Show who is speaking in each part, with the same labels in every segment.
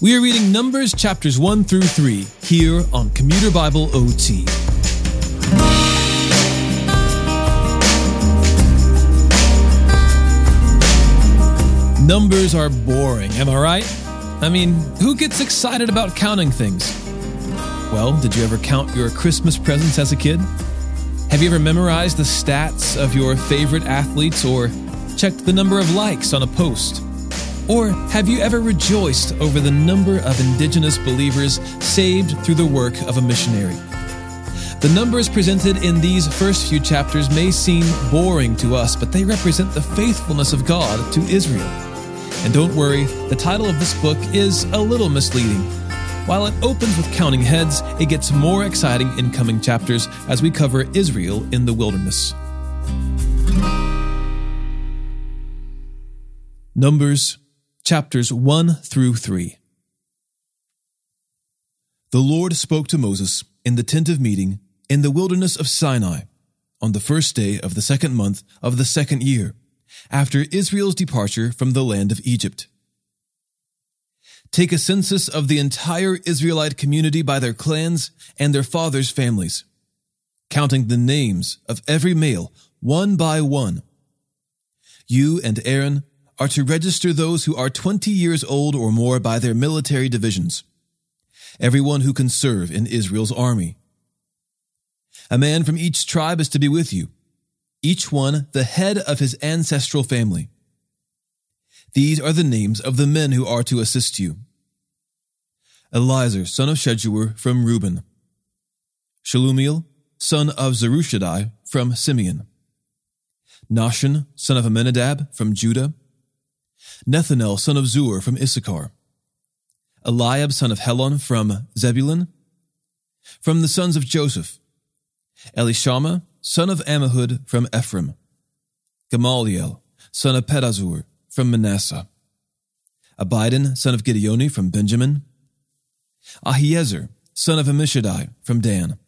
Speaker 1: We are reading Numbers chapters 1 through 3 here on Commuter Bible OT. Numbers are boring, am I right? I mean, who gets excited about counting things? Well, did you ever count your Christmas presents as a kid? Have you ever memorized the stats of your favorite athletes or checked the number of likes on a post? Or have you ever rejoiced over the number of indigenous believers saved through the work of a missionary? The numbers presented in these first few chapters may seem boring to us, but they represent the faithfulness of God to Israel. And don't worry, the title of this book is a little misleading. While it opens with counting heads, it gets more exciting in coming chapters as we cover Israel in the wilderness. Numbers chapters 1 through 3. The Lord spoke to Moses in the tent of meeting in the wilderness of Sinai on the first day of the second month of the second year after Israel's departure from the land of Egypt. Take a census of the entire Israelite community by their clans and their fathers' families, counting the names of every male one by one. You and Aaron are to register those who are 20 years old or more by their military divisions, everyone who can serve in Israel's army. A man from each tribe is to be with you each one the head of his ancestral family. These are the names of the men who are to assist you. Elizur, son of Shedeur from Reuben. Shelumiel, son of Zurishaddai from Simeon. Nahshon, son of Amminadab from Judah. Nethanel, son of Zuar from Issachar. Eliab, son of Helon from Zebulun. From the sons of Joseph, Elishama, son of Ammihud from Ephraim, Gamaliel, son of Pedahzur from Manasseh, Abidan, son of Gideoni from Benjamin, Ahiezer, son of Ammishaddai from Dan,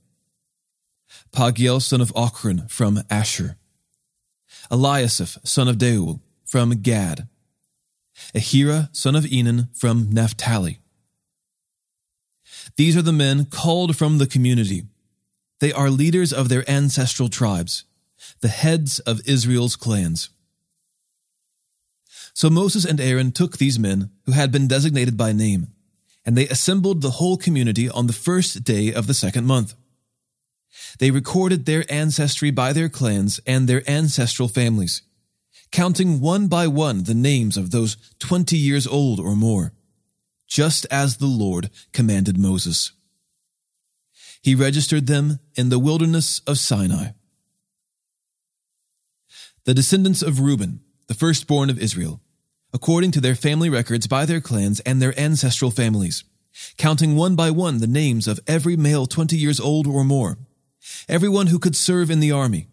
Speaker 1: Pagiel, son of Ochran from Asher, Eliasaph, son of Deuel from Gad, Ahira, son of Enan from Naphtali. These are the men called from the community they are leaders of their ancestral tribes, the heads of Israel's clans. So Moses and Aaron took these men who had been designated by name, and they assembled the whole community on the first day of the second month. They recorded their ancestry by their clans and their ancestral families, counting one by one the names of those twenty years old or more, just as the Lord commanded Moses he registered them in the wilderness of Sinai. The descendants of Reuben, the firstborn of Israel, according to their family records by their clans and their ancestral families, counting one by one the names of every male 20 years old or more, everyone who could serve in the army.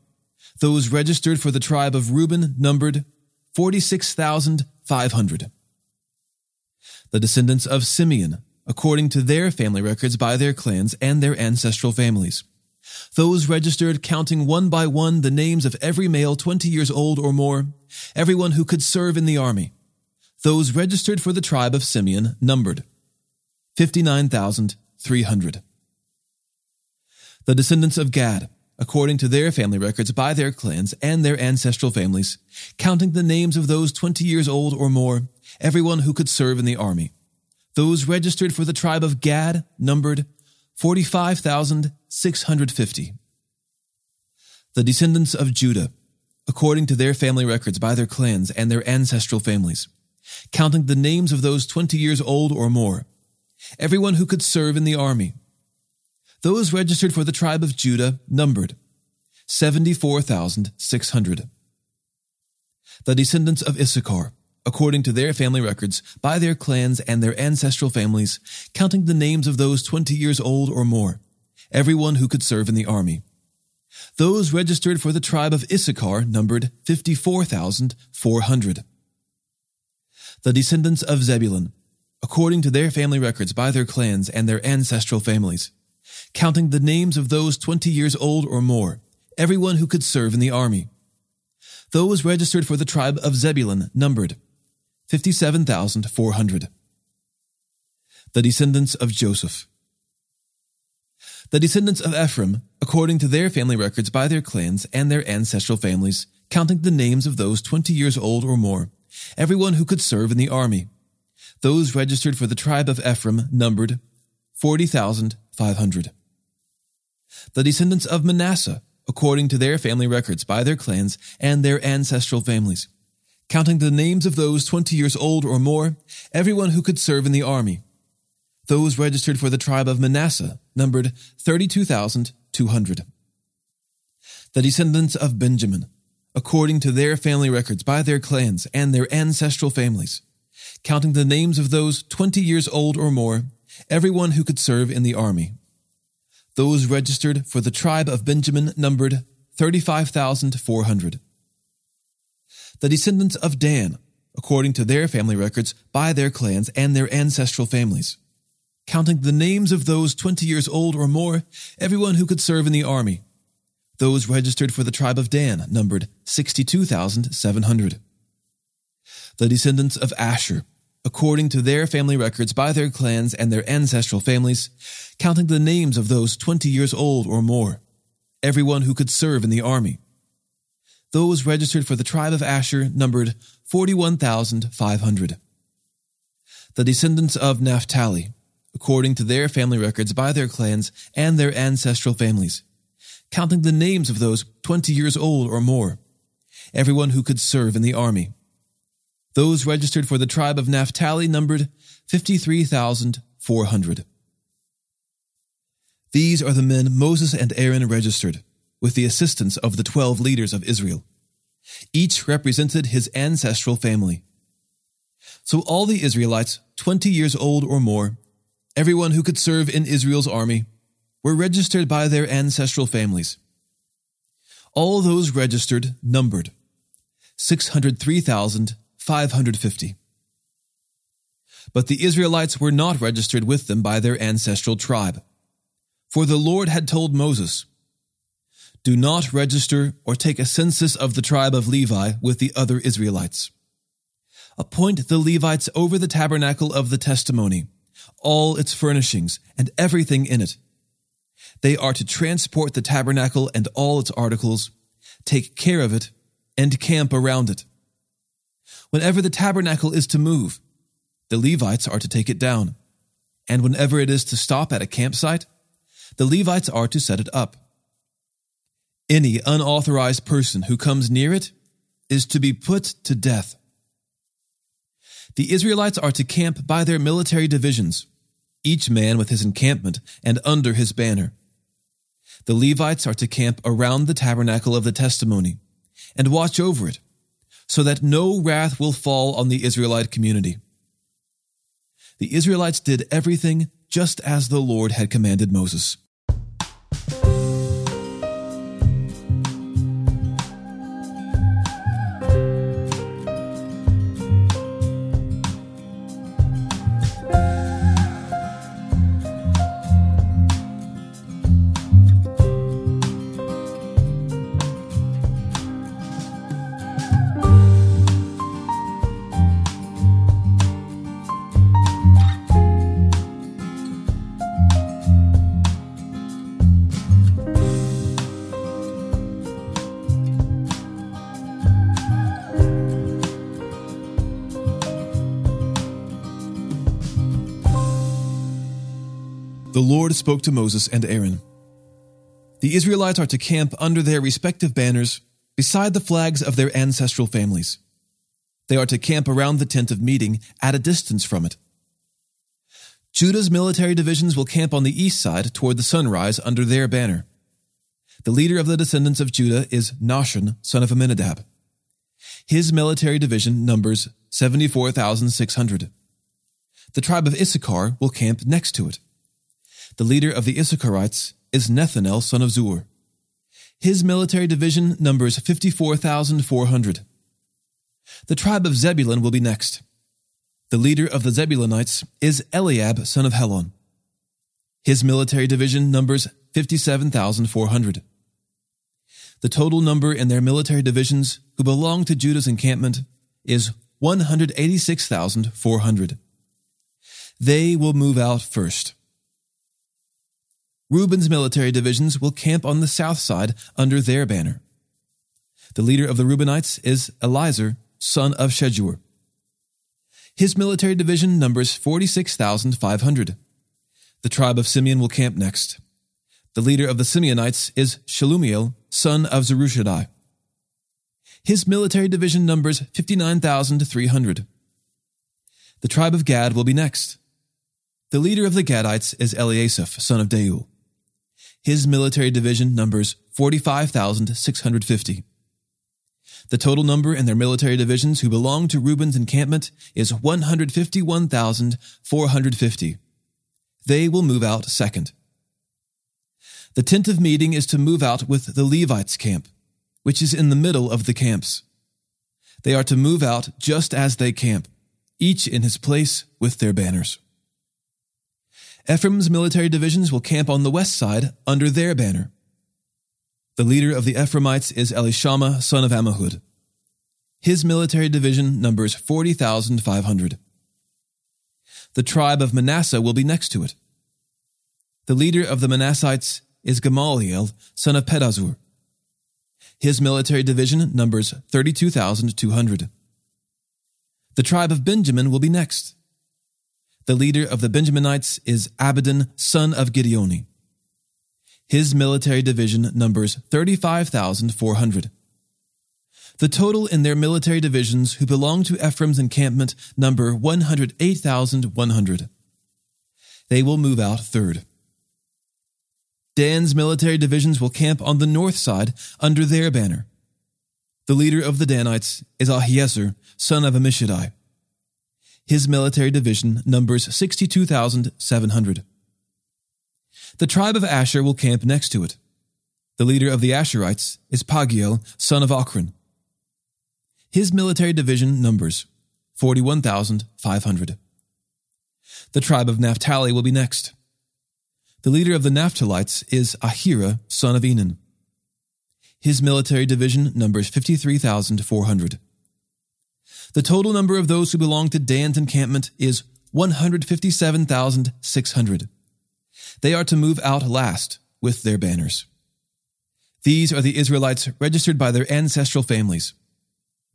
Speaker 1: Those registered for the tribe of Reuben numbered 46,500. The descendants of Simeon, according to their family records by their clans and their ancestral families. Those registered counting one by one the names of every male 20 years old or more, everyone who could serve in the army. Those registered for the tribe of Simeon numbered 59,300. The descendants of Gad, according to their family records by their clans and their ancestral families, counting the names of those 20 years old or more, everyone who could serve in the army. Those registered for the tribe of Gad numbered 45,650. The descendants of Judah, according to their family records by their clans and their ancestral families, counting the names of those 20 years old or more, everyone who could serve in the army. Those registered for the tribe of Judah numbered 74,600. The descendants of Issachar, according to their family records, by their clans and their ancestral families, counting the names of those 20 years old or more, everyone who could serve in the army. Those registered for the tribe of Issachar numbered 54,400. The descendants of Zebulun, according to their family records by their clans and their ancestral families, counting the names of those 20 years old or more, everyone who could serve in the army. Those registered for the tribe of Zebulun numbered 57,400. The descendants of Joseph. The descendants of Ephraim, according to their family records by their clans and their ancestral families, counting the names of those 20 years old or more, everyone who could serve in the army. Those registered for the tribe of Ephraim numbered 40,500. The descendants of Manasseh, according to their family records by their clans and their ancestral families, counting the names of those 20 years old or more, everyone who could serve in the army. Those registered for the tribe of Manasseh numbered 32,200. The descendants of Benjamin, according to their family records by their clans and their ancestral families, counting the names of those 20 years old or more, everyone who could serve in the army. Those registered for the tribe of Benjamin numbered 35,400. The descendants of Dan, according to their family records by their clans and their ancestral families, counting the names of those 20 years old or more, everyone who could serve in the army. Those registered for the tribe of Dan numbered 62,700. The descendants of Asher, according to their family records by their clans and their ancestral families, counting the names of those 20 years old or more, everyone who could serve in the army. Those registered for the tribe of Asher numbered 41,500. The descendants of Naphtali, according to their family records by their clans and their ancestral families, counting the names of those 20 years old or more, everyone who could serve in the army. Those registered for the tribe of Naphtali numbered 53,400. These are the men Moses and Aaron registered, with the assistance of the twelve leaders of Israel. Each represented his ancestral family. So all the Israelites, 20 years old or more, everyone who could serve in Israel's army, were registered by their ancestral families. All those registered numbered 603,000 550. But the Israelites were not registered with them by their ancestral tribe. For the Lord had told Moses, Do not register or take a census of the tribe of Levi with the other Israelites. Appoint the Levites over the tabernacle of the testimony, all its furnishings, and everything in it. They are to transport the tabernacle and all its articles, take care of it, and camp around it whenever the tabernacle is to move, the Levites are to take it down. And whenever it is to stop at a campsite, the Levites are to set it up. Any unauthorized person who comes near it is to be put to death. The Israelites are to camp by their military divisions, each man with his encampment and under his banner. The Levites are to camp around the tabernacle of the testimony and watch over it so that no wrath will fall on the Israelite community. The Israelites did everything just as the Lord had commanded Moses. Lord spoke to Moses and Aaron. The Israelites are to camp under their respective banners beside the flags of their ancestral families. They are to camp around the tent of meeting at a distance from it. Judah's military divisions will camp on the east side toward the sunrise under their banner. The leader of the descendants of Judah is Nahshon, son of Amminadab. His military division numbers 74,600. The tribe of Issachar will camp next to it. The leader of the Issacharites is Nethanel, son of Zuar. His military division numbers 54,400. The tribe of Zebulun will be next. The leader of the Zebulunites is Eliab, son of Helon. His military division numbers 57,400. The total number in their military divisions who belong to Judah's encampment is 186,400. They will move out first. Reuben's military divisions will camp on the south side under their banner. The leader of the Reubenites is Elizur, son of Shedeur. His military division numbers 46,500. The tribe of Simeon will camp next. The leader of the Simeonites is Shelumiel, son of Zurishaddai. His military division numbers 59,300. The tribe of Gad will be next. The leader of the Gadites is Eliasaph, son of Deuel. His military division numbers 45,650. The total number in their military divisions who belong to Reuben's encampment is 151,450. They will move out second. The tent of meeting is to move out with the Levites' camp, which is in the middle of the camps. They are to move out just as they camp, each in his place with their banners. Ephraim's military divisions will camp on the west side under their banner. The leader of the Ephraimites is Elishama, son of Ammihud. His military division numbers 40,500. The tribe of Manasseh will be next to it. The leader of the Manassites is Gamaliel, son of Pedahzur. His military division numbers 32,200. The tribe of Benjamin will be next. The leader of the Benjaminites is Abidan, son of Gideoni. His military division numbers 35,400. The total in their military divisions who belong to Ephraim's encampment number 108,100. They will move out third. Dan's military divisions will camp on the north side under their banner. The leader of the Danites is Ahiezer, son of Ammishaddai. His military division numbers 62,700. The tribe of Asher will camp next to it. The leader of the Asherites is Pagiel, son of Ochran. His military division numbers 41,500. The tribe of Naphtali will be next. The leader of the Naphtalites is Ahira, son of Enan. His military division numbers 53,400. The total number of those who belong to Dan's encampment is 157,600. They are to move out last with their banners. These are the Israelites registered by their ancestral families.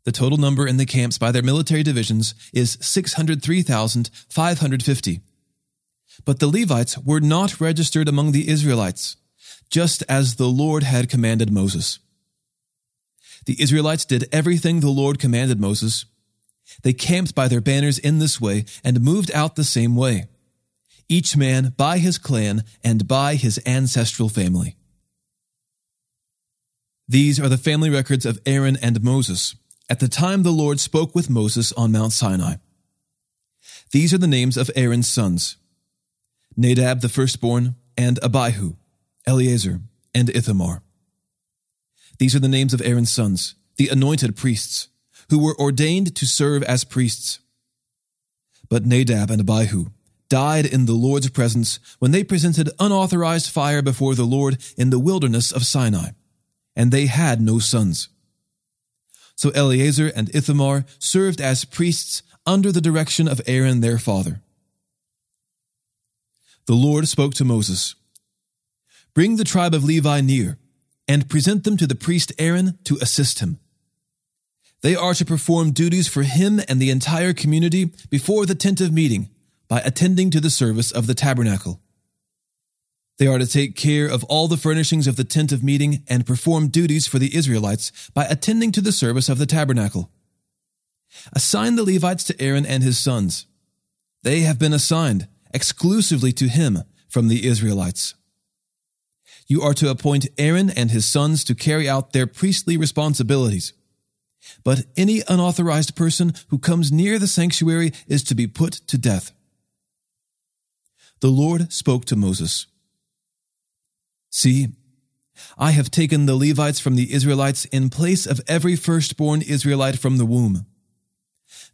Speaker 1: The total number in the camps by their military divisions is 603,550. But the Levites were not registered among the Israelites, just as the Lord had commanded Moses. The Israelites did everything the Lord commanded Moses, they camped by their banners in this way and moved out the same way, each man by his clan and by his ancestral family. These are the family records of Aaron and Moses at the time the Lord spoke with Moses on Mount Sinai. These are the names of Aaron's sons Nadab the firstborn, and Abihu, Eleazar, and Ithamar. These are the names of Aaron's sons, the anointed priests who were ordained to serve as priests. But Nadab and Abihu died in the Lord's presence when they presented unauthorized fire before the Lord in the wilderness of Sinai, and they had no sons. So Eleazar and Ithamar served as priests under the direction of Aaron their father. The Lord spoke to Moses Bring the tribe of Levi near, and present them to the priest Aaron to assist him. They are to perform duties for him and the entire community before the tent of meeting by attending to the service of the tabernacle. They are to take care of all the furnishings of the tent of meeting and perform duties for the Israelites by attending to the service of the tabernacle. Assign the Levites to Aaron and his sons. They have been assigned exclusively to him from the Israelites. You are to appoint Aaron and his sons to carry out their priestly responsibilities but any unauthorized person who comes near the sanctuary is to be put to death. The Lord spoke to Moses See, I have taken the Levites from the Israelites in place of every firstborn Israelite from the womb.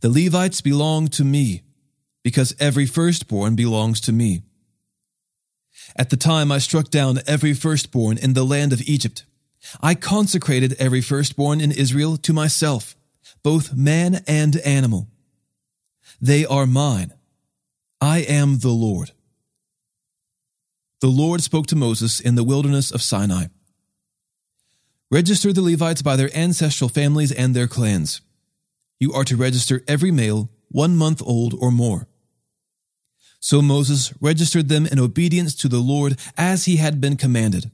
Speaker 1: The Levites belong to me, because every firstborn belongs to me. At the time I struck down every firstborn in the land of Egypt, I consecrated every firstborn in Israel to myself, both man and animal. They are mine. I am the Lord. The Lord spoke to Moses in the wilderness of Sinai. Register the Levites by their ancestral families and their clans. You are to register every male one month old or more. So Moses registered them in obedience to the Lord as he had been commanded.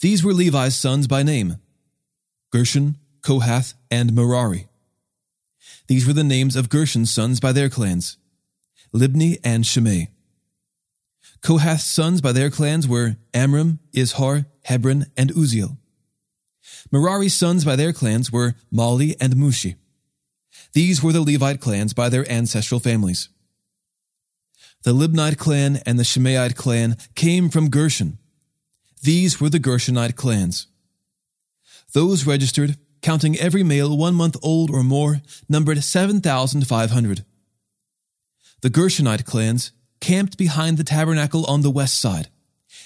Speaker 1: These were Levi's sons by name Gershon, Kohath, and Merari. These were the names of Gershon's sons by their clans Libni, and Shimei. Kohath's sons by their clans were Amram, Izhar, Hebron, and Uzziel. Merari's sons by their clans were Mahli and Mushi. These were the Levite clans by their ancestral families. The Libnite clan and the Shimeite clan came from Gershon. These were the Gershonite clans. Those registered, counting every male one month old or more, numbered 7,500. The Gershonite clans camped behind the tabernacle on the west side,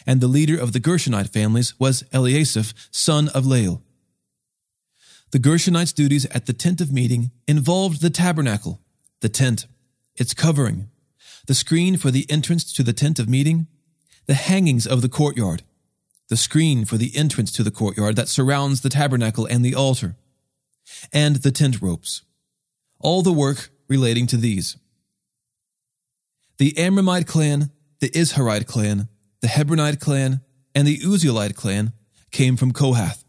Speaker 1: and the leader of the Gershonite families was Eliasaph, son of Lael. The Gershonites' duties at the tent of meeting involved the tabernacle, the tent, its covering, the screen for the entrance to the tent of meeting, the hangings of the courtyard, the screen for the entrance to the courtyard that surrounds the tabernacle and the altar, and the tent ropes. All the work relating to these. The Amramite clan, the Izharite clan, the Hebronite clan, and the Uzzielite clan came from Kohath.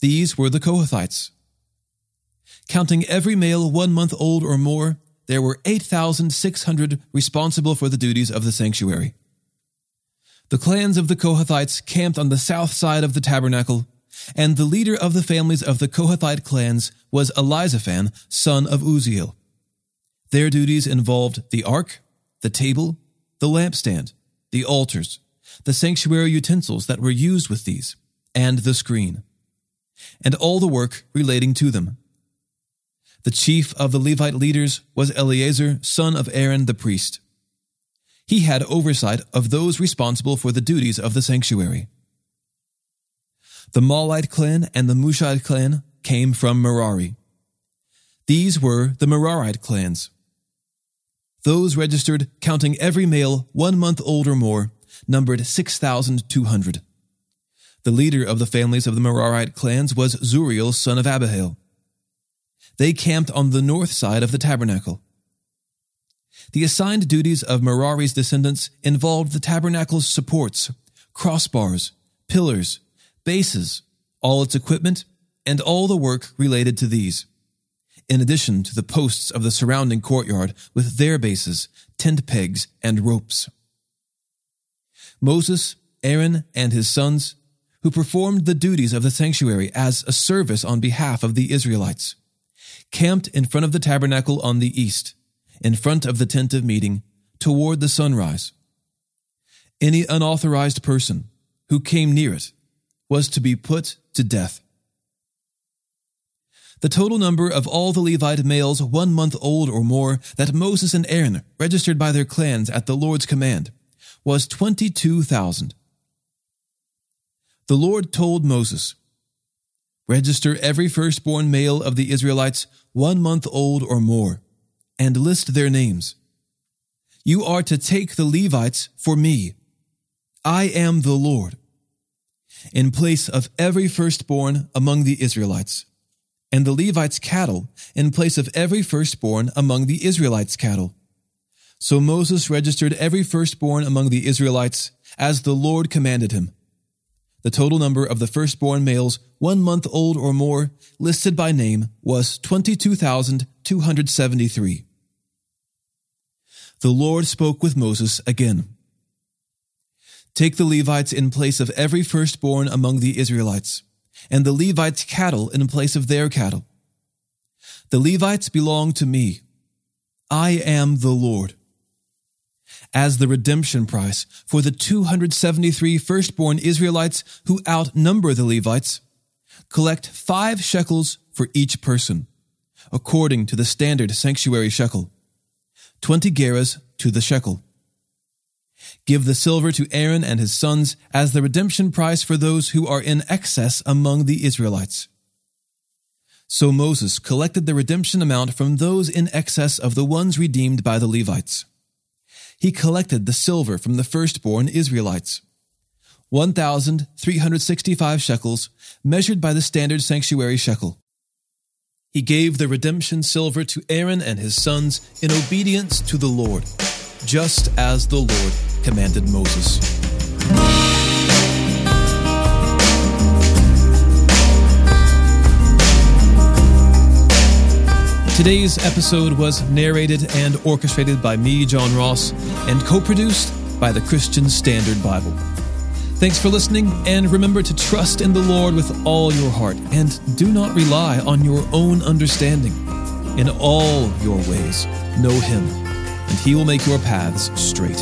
Speaker 1: These were the Kohathites. Counting every male one month old or more, there were 8,600 responsible for the duties of the sanctuary. The clans of the Kohathites camped on the south side of the tabernacle, and the leader of the families of the Kohathite clans was Elizaphan, son of Uzziel. Their duties involved the ark, the table, the lampstand, the altars, the sanctuary utensils that were used with these, and the screen, and all the work relating to them. The chief of the Levite leaders was Eleazar, son of Aaron the priest. He had oversight of those responsible for the duties of the sanctuary. The Mahlite clan and the Mushite clan came from Merari. These were the Merarite clans. Those registered, counting every male one month old or more, numbered 6,200. The leader of the families of the Merarite clans was Zuriel, son of Abihail. They camped on the north side of the tabernacle. The assigned duties of Merari's descendants involved the tabernacle's supports, crossbars, pillars, bases, all its equipment, and all the work related to these in addition to the posts of the surrounding courtyard with their bases, tent pegs, and ropes. Moses, Aaron, and his sons, who performed the duties of the sanctuary as a service on behalf of the Israelites, camped in front of the tabernacle on the east, in front of the tent of meeting, toward the sunrise. Any unauthorized person who came near it was to be put to death. The total number of all the Levite males one month old or more that Moses and Aaron registered by their clans at the Lord's command was 22,000. The Lord told Moses, Register every firstborn male of the Israelites one month old or more, and list their names. You are to take the Levites for me. I am the Lord. In place of every firstborn among the Israelites, and the Levites' cattle in place of every firstborn among the Israelites' cattle. So Moses registered every firstborn among the Israelites as the Lord commanded him. The total number of the firstborn males, one month old or more, listed by name, was 22,273. The Lord spoke with Moses again. Take the Levites in place of every firstborn among the Israelites and the Levites' cattle in place of their cattle. The Levites belong to me. I am the Lord. As the redemption price for the 273 firstborn Israelites who outnumber the Levites, collect five shekels for each person, according to the standard sanctuary shekel, 20 gerahs to the shekel. Give the silver to Aaron and his sons as the redemption price for those who are in excess among the Israelites. So Moses collected the redemption amount from those in excess of the ones redeemed by the Levites. He collected the silver from the firstborn Israelites. 1,365 shekels, measured by the standard sanctuary shekel. He gave the redemption silver to Aaron and his sons in obedience to the Lord, just as the Lord commanded Moses. Today's episode was narrated and orchestrated by me, John Ross, and co produced by the Christian Standard Bible. Thanks for listening, and remember to trust in the Lord with all your heart, and do not rely on your own understanding. In all your ways, know Him, and He will make your paths straight.